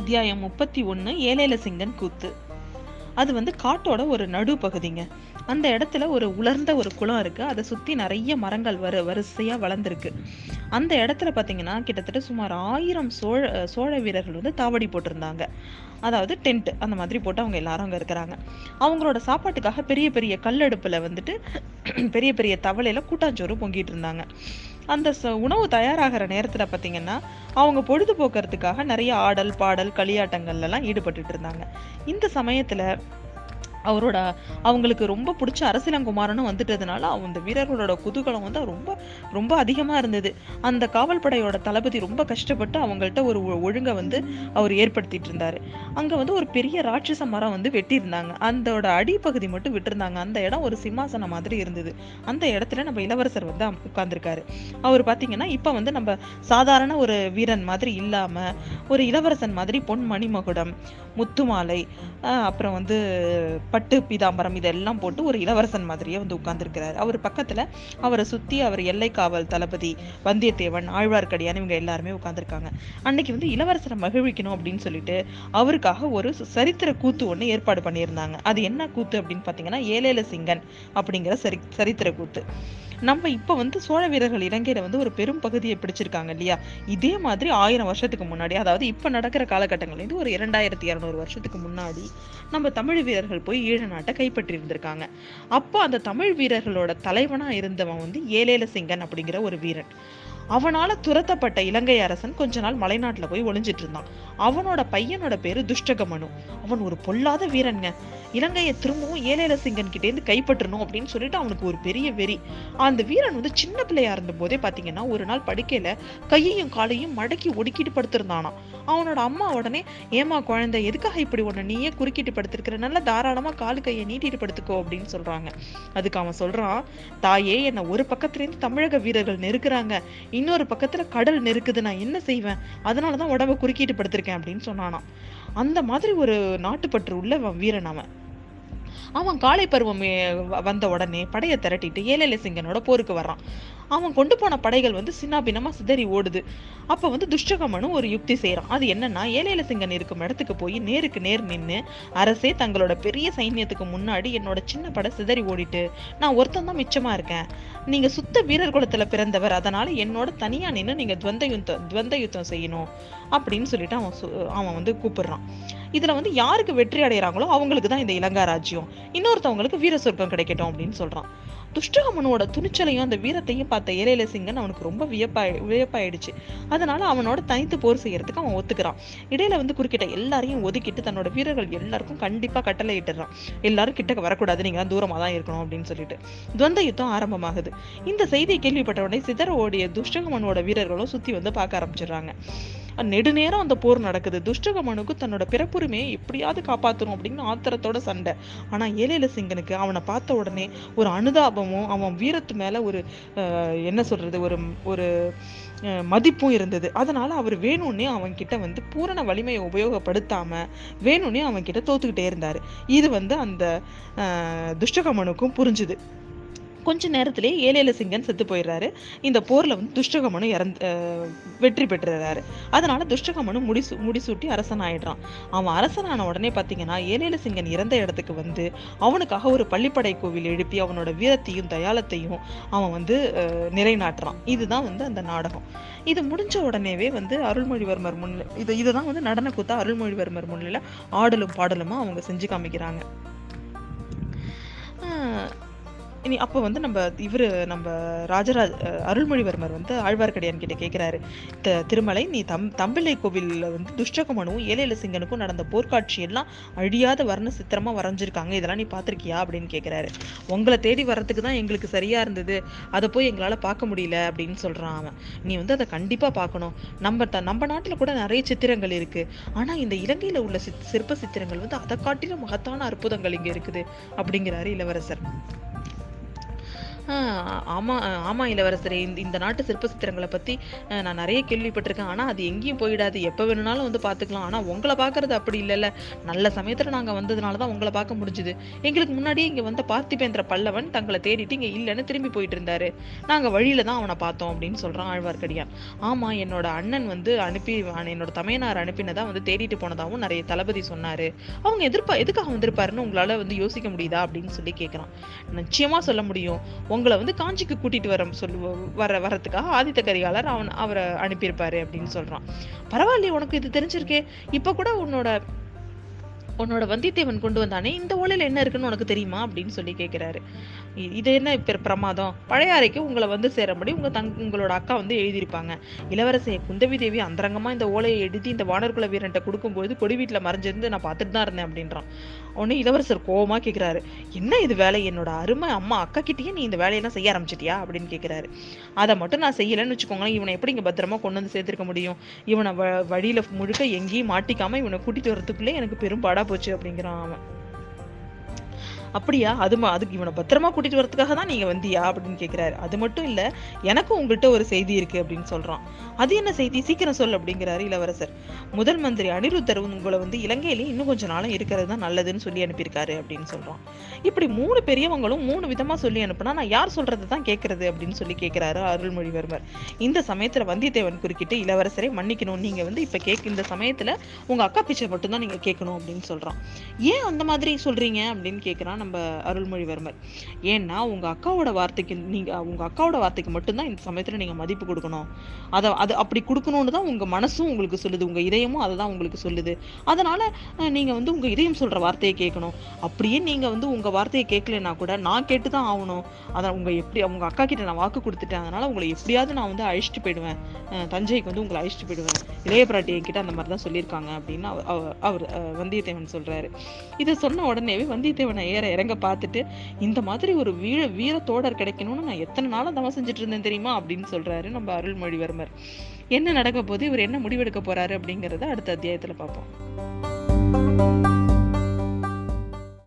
அத்தியாயம் முப்பத்தி ஒன்று ஏழேல சிங்கன் கூத்து. அது வந்து காட்டோட ஒரு நடு பகுதிங்க அந்த இடத்துல ஒரு உலர்ந்த ஒரு குளம் இருக்கு. அதை சுத்தி நிறைய மரங்கள் வரு வரிசையா வளர்ந்துருக்கு. அந்த இடத்துல பாத்தீங்கன்னா கிட்டத்தட்ட சுமார் ஆயிரம் சோழ சோழ வீரர்கள் வந்து தாவடி போட்டிருந்தாங்க. அதாவது டென்ட் அந்த மாதிரி போட்டு அவங்க எல்லாரும் அங்க இருக்கிறாங்க. அவங்களோட சாப்பாட்டுக்காக பெரிய பெரிய கல்லடுப்புல வந்துட்டு பெரிய பெரிய தவளையில கூட்டாஞ்சோறு பொங்கிட்டு இருந்தாங்க. அந்த உணவு தயாராகிற நேரத்தில் பார்த்திங்கன்னா அவங்க பொழுதுபோக்குறதுக்காக நிறைய ஆடல் பாடல் களியாட்டங்கள்லாம் எல்லாம் ஈடுபட்டுட்டு இருந்தாங்க. இந்த சமயத்தில் அவரோட அவங்களுக்கு ரொம்ப பிடிச்ச அரசிலங்குமாரனும் வந்துட்டதுனால அந்த வீரர்களோட குதூகலம் வந்து ரொம்ப ரொம்ப அதிகமாக இருந்தது. அந்த காவல் படையோட தளபதி ரொம்ப கஷ்டப்பட்டு அவங்கள்ட்ட ஒரு ஒ- ஒழுங்கை வந்து அவர் ஏற்படுத்திட்டு இருந்தார். அங்கே வந்து ஒரு பெரிய ராட்சச மரம் வந்து வெட்டியிருந்தாங்க. அதோட அடிப்பகுதி மட்டும் விட்டுருந்தாங்க. அந்த இடம் ஒரு சிம்மாசனம் மாதிரி இருந்தது. அந்த இடத்துல நம்ம இளவரசர் வந்து உட்கார்ந்துருக்காரு. அவர் பார்த்தீங்கன்னா இப்போ வந்து நம்ம சாதாரண ஒரு வீரன் மாதிரி இல்லாமல் ஒரு இளவரசன் மாதிரி பொன் மணிமகுடம் முத்துமாலை அப்புறம் வந்து பட்டு பீதாம்பரம் இதெல்லாம் போட்டு ஒரு இளவரசன் மாதிரியே வந்து உட்கார்ந்திருக்கிறாரு. அவர் பக்கத்தில் அவரை சுற்றி அவர் எல்லை காவல் தளபதி வந்தியத்தேவன் ஆழ்வார்க்கடியான் இவங்க எல்லாருமே உட்காந்துருக்காங்க அன்னைக்கு வந்து இளவரசரை மகிழ்விக்கணும் அப்படின்னு சொல்லிட்டு அவருக்காக ஒரு சரித்திர கூத்து ஒன்று ஏற்பாடு பண்ணியிருந்தாங்க. அது என்ன கூத்து அப்படின்னு பார்த்தீங்கன்னா ஏலேல சிங்கன் அப்படிங்கிற சரி சரித்திர கூத்து. நம்ம இப்போ வந்து சோழ வீரர்கள் இலங்கையில வந்து ஒரு பெரும் பகுதியை பிடிச்சிருக்காங்க இல்லையா? இதே மாதிரி ஆயிரம் வருஷத்துக்கு முன்னாடி அதாவது இப்போ நடக்கிற காலகட்டங்கள்லேருந்து ஒரு இரண்டாயிரத்தி இரநூறு வருஷத்துக்கு முன்னாடி நம்ம தமிழ் வீரர்கள் போய் ஈழ நாட்டை கைப்பற்றி இருந்திருக்காங்க. அப்போ அந்த தமிழ் வீரர்களோட தலைவனாக இருந்தவன் வந்து ஏலேல சிங்கன் அப்படிங்கிற ஒரு வீரன். அவனால துரத்தப்பட்ட இலங்கை அரசன் கொஞ்ச நாள் மலைநாட்டுல போய் ஒளிஞ்சிட்டு இருந்தான். அவனோட பையனோட பேரு துஷ்டகமனு அவன் ஒரு பொல்லாத வீரன்ங்க. இலங்கையை திரும்பவும் ஏலேல சிங்கன் இருந்து கைப்பற்றணும் அப்படின்னு சொல்லிட்டு அவனுக்கு ஒரு பெரிய வெறி. அந்த வீரன் வந்து சின்ன பிள்ளையா இருந்த போதே பாத்தீங்கன்னா ஒரு நாள் படுக்கையில கையையும் காலையும் மடக்கி ஒடுக்கிட்டு படுத்திருந்தானா அவனோட அம்மா உடனே ஏமா குழந்தை எதுக்காக இப்படி உன்னை நீயே குறுக்கிட்டு படுத்திருக்கிற? நல்லா தாராளமா காலு கையை நீட்டிட்டு படுத்துக்கோ அப்படின்னு சொல்றாங்க. அதுக்கு அவன் சொல்றான் தாயே என்னை ஒரு பக்கத்துல இருந்து தமிழக வீரர்கள் நெருக்கிறாங்க. இன்னொரு பக்கத்தில் கடல் நெருக்குது நான் என்ன செய்வேன்? அதனாலதான் உடம்ப குறுக்கிட்டு படுத்திருக்கேன் அப்படின்னு சொன்னானாம். அந்த மாதிரி ஒரு நாட்டுப்பற்று உள்ள வீரன் அவன். அவன் காலை பருவம் வ- வந்த உடனே படையை திரட்டிட்டு ஏலேல சிங்கனோட போருக்கு வர்றான். அவன் கொண்டு போன படைகள் வந்து சின்னாபின்னமாக சிதறி ஓடுது. அப்ப வந்து துஷ்டகமனு ஒரு யுக்தி செய்கிறான் அது என்னன்னா ஏலேல சிங்கன் இருக்கும் இடத்துக்கு போய் நேருக்கு நேர் நின்று அரசே தங்களோட பெரிய சைன்யத்துக்கு முன்னாடி என்னோட சின்ன படை சிதறி ஓடிட்டு நான் ஒருத்தன் தான் மிச்சமா இருக்கேன். நீங்க சுத்த வீரர் குலத்துல பிறந்தவர் அதனால என்னோட தனியா நின்று நீங்க துவந்த யுத்தம் துவந்த யுத்தம் செய்யணும். அப்படின்னு சொல்லிட்டு அவன் அவன் வந்து கூப்பிடுறான். இதுல வந்து யாருக்கு வெற்றி அடைகிறாங்களோ அவங்களுக்கு தான் இந்த இலங்கா ராஜ்யம். இன்னொருத்தவங்களுக்கு வீர சொர்க்கம் கிடைக்கட்டும் அப்படின்னு சொல்றான். துஷ்டகமனோட துணிச்சலையும் அந்த வீரத்தையும் பார்த்த ஏழையில சிங்கன் அவனுக்கு ரொம்ப வியப்பாய் வியப்பாயிடுச்சு. அதனால அவனோட தனித்து போர் செய்யறதுக்கு அவன் ஒத்துக்கிறான். இடையில வந்து குறுக்கிட்ட எல்லாரையும் ஒதுக்கிட்டு தன்னோட வீரர்கள் எல்லாருக்கும் கண்டிப்பா கட்டளை இட்டுறான். எல்லாரும் கிட்டக்க வரக்கூடாது நீங்க தூரமா தான் இருக்கணும் அப்படின்னு சொல்லிட்டு. துவந்த யுத்தம் ஆரம்பமாகுது. இந்த செய்தியை கேள்விப்பட்ட உடனே சிதற ஓடிய துஷ்டகமனோட வீரர்களும் சுத்தி வந்து பார்க்க ஆரம்பிச்சிடுறாங்க. நெடுநேரம் அந்த போர் நடக்குது. துஷ்டகமனுக்கு தன்னோட பிறப்புரிமையை எப்படியாவது காப்பாற்றணும் அப்படின்னு ஆத்திரத்தோட சண்டை. ஆனால் ஏழையில சிங்கனுக்கு அவனை பார்த்த உடனே ஒரு அனுதாபமும் அவன் வீரத்து மேலே ஒரு என்ன சொல்றது ஒரு ஒரு மதிப்பும் இருந்தது. அதனால அவர் வேணும்னே அவன்கிட்ட வந்து பூரண வலிமையை உபயோகப்படுத்தாம வேணும்னே அவன் கிட்ட தோத்துக்கிட்டே இருந்தார். இது வந்து அந்த துஷ்டகமனுக்கும் புரிஞ்சுது. கொஞ்ச நேரத்திலே ஏழேல சிங்கன் செத்து போயிடுறாரு. இந்த போர்ல வந்து துஷ்டகமனு இறந்து வெற்றி பெற்றுறாரு. அதனால துஷ்டகமனு முடிசு முடிசூட்டி அரசன் ஆயிடுறான். அவன் அரசனான உடனே பாத்தீங்கன்னா ஏழேல சிங்கன் இறந்த இடத்துக்கு வந்து அவனுக்காக ஒரு பள்ளிப்படை கோவில் எழுப்பி அவனோட வீரத்தையும் தயாளத்தையும் அவன் வந்து அஹ், நிலைநாட்டுறான். இதுதான் வந்து அந்த நாடகம். இது முடிஞ்ச உடனேவே வந்து அருள்மொழிவர்மர் முன்னிலை இது இதுதான் வந்து நடன கூத்தா அருள்மொழிவர்மர் முன்னிலை ஆடலும் பாடலுமா அவங்க செஞ்சு காமிக்கிறாங்க. இனி அப்போ வந்து நம்ம இவரு நம்ம ராஜராஜ அருள்மொழிவர்மர் வந்து ஆழ்வார்க்கடியான் கிட்ட "த- திருமலை நீ தம் தம்பிள்ளை கோவிலில் வந்து துஷ்டகமனும் ஏழைலசிங்கனுக்கும் நடந்த போர்க்காட்சி எல்லாம் அழியாத வர்ண சித்திரமாக வரைஞ்சிருக்காங்க. இதெல்லாம் நீ பார்த்துருக்கியா அப்படின்னு கேட்குறாரு உங்களை தேடி வர்றதுக்கு தான் எங்களுக்கு சரியாக இருந்தது. அதை போய் எங்களால் பார்க்க முடியல அப்படின்னு சொல்கிறான் அவன். நீ வந்து அதை கண்டிப்பாக பார்க்கணும். நம்ம த- நம்ம நாட்டில் கூட நிறைய சித்திரங்கள் இருக்குது ஆனால் இந்த இலங்கையில் உள்ள சிற்ப சித்திரங்கள் வந்து அதை காட்டிலும் மகத்தான அற்புதங்கள் இங்கே இருக்குது அப்படிங்கிறாரு இளவரசர். ஆமா ஆமாம் ஆமா இளவரசரே. இந்த இந்த நாட்டு சிற்ப சித்திரங்களை பத்தி நான் நிறைய கேள்விப்பட்டிருக்கேன். ஆனா அது எங்கேயும் போயிடாது. எப்போ வேணும்னாலும் வந்து பார்த்துக்கலாம் ஆனா உங்களை பார்க்கறது அப்படி இல்லைல்ல. நல்ல சமயத்துல நாங்க வந்ததுனால தான் உங்களை பார்க்க முடிஞ்சுது. எங்களுக்கு முன்னாடியே இங்க வந்த பார்த்திபேந்திர பல்லவன் தங்களை தேடிட்டு இங்க இல்லைன்னு திரும்பி போயிட்டு இருந்தாரு. நாங்க வழியில தான் அவனை பார்த்தோம் அப்படின்னு சொல்றான் ஆழ்வார்க்கடியான். ஆமா என்னோட அண்ணன் வந்து அனுப்பி என்னோட தமையனார் அனுப்பினதா வந்து தேடிட்டு போனதாகவும் நிறைய தளபதி சொன்னாரு. அவங்க எதிர்ப்பா எதுக்காக வந்திருப்பாருன்னு உங்களால வந்து யோசிக்க முடியுதா அப்படின்னு சொல்லி கேட்குறான் நிச்சயமா சொல்ல முடியும். உங்களை வந்து காஞ்சிக்கு கூட்டிட்டு வர சொல்லு வர வரதுக்காக ஆதித்த கரிகாலர் அவன் அவரை அனுப்பியிருப்பாரு அப்படின்னு சொல்றான். பரவாயில்லையே உனக்கு இது தெரிஞ்சிருக்கே. இப்ப கூட உன்னோட உன்னோட வந்தியத்தேவன் கொண்டு வந்தானே இந்த ஓலையில் என்ன இருக்குன்னு உனக்கு தெரியுமா அப்படின்னு சொல்லி கேட்குறாரு இது என்ன இப்ப பிரமாதம்? பழையாறைக்கு உங்களை வந்து சேரும்படி உங்கள் தங் உங்களோட அக்கா வந்து எழுதியிருப்பாங்க. இளவரசை குந்தவி தேவி அந்தரங்கமாக இந்த ஓலையை எழுதி இந்த வானர்குல வீரன்ட்ட கொடுக்கும்போது கொடி வீட்டில் மறைஞ்சிருந்து நான் பார்த்துட்டு தான் இருந்தேன் அப்படின்றான். உடனே இளவரசர் கோபமாக கேட்குறாரு என்ன இது வேலை? என்னோட அருமை அம்மா அக்கா கிட்டேயே நீ இந்த வேலையெல்லாம் செய்ய ஆரம்பிச்சிட்டியா? அப்படின்னு கேட்குறாரு அதை மட்டும் நான் செய்யலைன்னு வச்சுக்கோங்களேன் இவனை எப்படி இங்கே பத்திரமா கொண்டு வந்து சேர்த்துருக்க முடியும்? இவனை வ- வழியில் முழுக்க எங்கேயும் மாட்டிக்காமல் இவனை கூட்டிகிட்டு வரத்துக்குள்ளே எனக்கு பெரும் போச்சு அப்படிங்கிறான் அவன். அப்படியா? அது அதுக்கு இவனை பத்திரமா கூட்டிட்டு வரதுக்காக தான் நீங்க வந்தியா? அப்படின்னு கேட்கிறாரு அது மட்டும் இல்ல எனக்கும் உங்கள்கிட்ட ஒரு செய்தி இருக்கு அப்படின்னு சொல்றான். அது என்ன செய்தி? சீக்கிரம் சொல் அப்படிங்கிறாரு இளவரசர். முதல் மந்திரி அனிருத்தர் உங்களை வந்து இலங்கையில இன்னும் கொஞ்ச நாளும் இருக்கிறது தான் நல்லதுன்னு சொல்லி அனுப்பியிருக்காரு அப்படின்னு சொல்றான். இப்படி மூணு பெரியவங்களும் மூணு விதமா சொல்லி அனுப்புனா நான் யார் சொல்றது தான் கேட்கறது அப்படின்னு சொல்லி கேட்கிறாரு அருள்மொழிவர்மர். இந்த சமயத்துல வந்தியத்தேவன் குறுக்கிட்டு இளவரசரை மன்னிக்கணும் நீங்க வந்து இப்ப கேட்க இந்த சமயத்துல உங்க அக்கா பிச்சை மட்டும்தான் நீங்க கேட்கணும் அப்படின்னு சொல்றான். ஏன் அந்த மாதிரி சொல்றீங்க அப்படின்னு கேட்கிறான் நம்ம அருள்மொழிவர்மர். ஏன்னா உங்க அக்காவோட வார்த்தைக்கு நீங்க உங்க அக்காவோட வார்த்தைக்கு மட்டும்தான் இந்த சமயத்தில் நீங்க மதிப்பு கொடுக்கணும். அதை அது அப்படி கொடுக்கணும்னு தான் உங்க மனசும் உங்களுக்கு சொல்லுது. உங்க இதயமும் அதை தான் உங்களுக்கு சொல்லுது. அதனால நீங்கள் நீங்க வந்து உங்க இதயம் சொல்ற வார்த்தையை கேட்கணும். அப்படியே நீங்க வந்து உங்க வார்த்தையை கேட்கலன்னா கூட நான் கேட்டு தான் ஆகணும். அதான் உங்க எப்படி உங்கள் அக்கா கிட்ட நான் வாக்கு கொடுத்துட்டேன். அதனால உங்களை எப்படியாவது நான் வந்து அழிச்சிட்டு போயிடுவேன். தஞ்சைக்கு வந்து உங்களை அழிச்சிட்டு போயிடுவேன். இளைய பிராட்டி என்கிட்ட அந்த மாதிரி தான் சொல்லியிருக்காங்க அப்படின்னு அவர் வந்தியத்தேவன் சொல்றாரு. இதை சொன்ன உடனேவே வந்தியத்தேவனை ஏற இறங்க பார்த்துட்டு இந்த மாதிரி ஒரு வீர வீர தோடர் கிடைக்கணும்னு நான் எத்தனை நாளா தவம் செஞ்சுட்டு இருந்தேன் தெரியுமா? அப்படின்னு சொல்றாரு நம்ம அருள்மொழிவர்மர். என்ன நடக்க போது இவர் என்ன முடிவெடுக்க போறாரு அப்படிங்கறத அடுத்த அத்தியாயத்துல பார்ப்போம்.